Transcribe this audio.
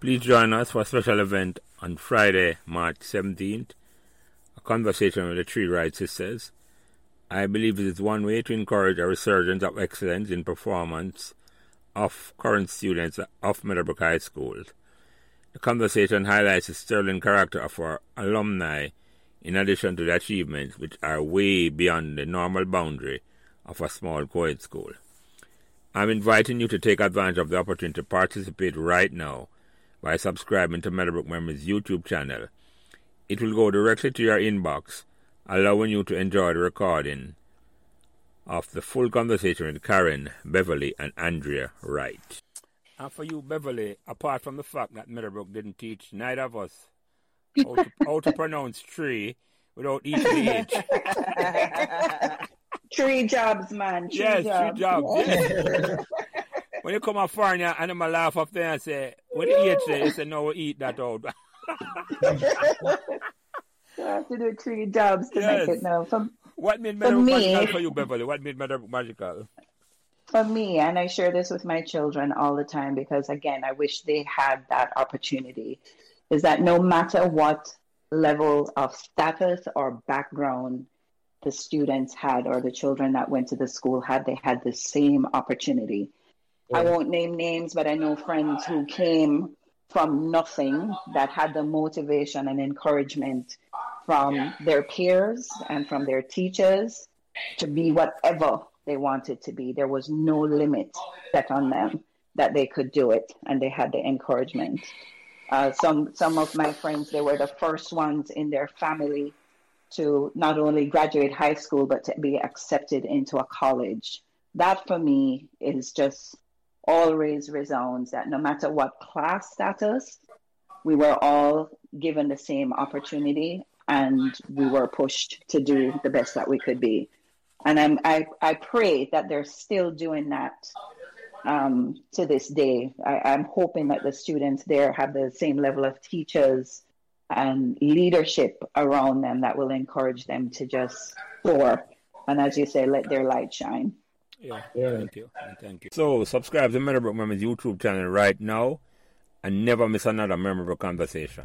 Please join us for a special event on Friday, March 17th, a conversation with the Tree Wright Sisters. I believe it is one way to encourage a resurgence of excellence in performance of current students of Meadowbrook High School. The conversation highlights the sterling character of our alumni in addition to the achievements which are way beyond the normal boundary of a small co-ed school. I'm inviting you to take advantage of the opportunity to participate right now by subscribing to Meadowbrook Memories YouTube channel. It will go directly to your inbox, allowing you to enjoy the recording of the full conversation with Karen, Beverley, and Andrea Wright. And for you, Beverley, apart from the fact that Meadowbrook didn't teach neither of us how to, how to pronounce tree without eating the H. Tree jobs, man. Tree yes, jobs. tree jobs. Yes. when you come up foreign and them laugh up there and say, when you eat say, you say, no, eat that out. You have to do three jobs to Yes. make it now. For, what made magical for you, Beverley? What made Meadowbrook magical? for me, and I share this with my children all the time because, again, I wish they had that opportunity, is that no matter what level of status or background the students had or the children that went to the school had, they had the same opportunity. I won't name names, but I know friends who came from nothing that had the motivation and encouragement from their peers and from their teachers to be whatever they wanted to be. There was no limit set on them that they could do it, and they had the encouragement. Uh, some some of my friends, they were the first ones in their family to not only graduate high school but to be accepted into a college. That for me is just always resounds that no matter what class status, we were all given the same opportunity and we were pushed to do the best that we could be. And I'm, I, I pray that they're still doing that um, to this day. I, I'm hoping that the students there have the same level of teachers and leadership around them that will encourage them to just soar. And as you say, let their light shine. Yeah, Yeah. thank you. Thank you. So, subscribe to Memorable Memories YouTube channel right now and never miss another memorable conversation.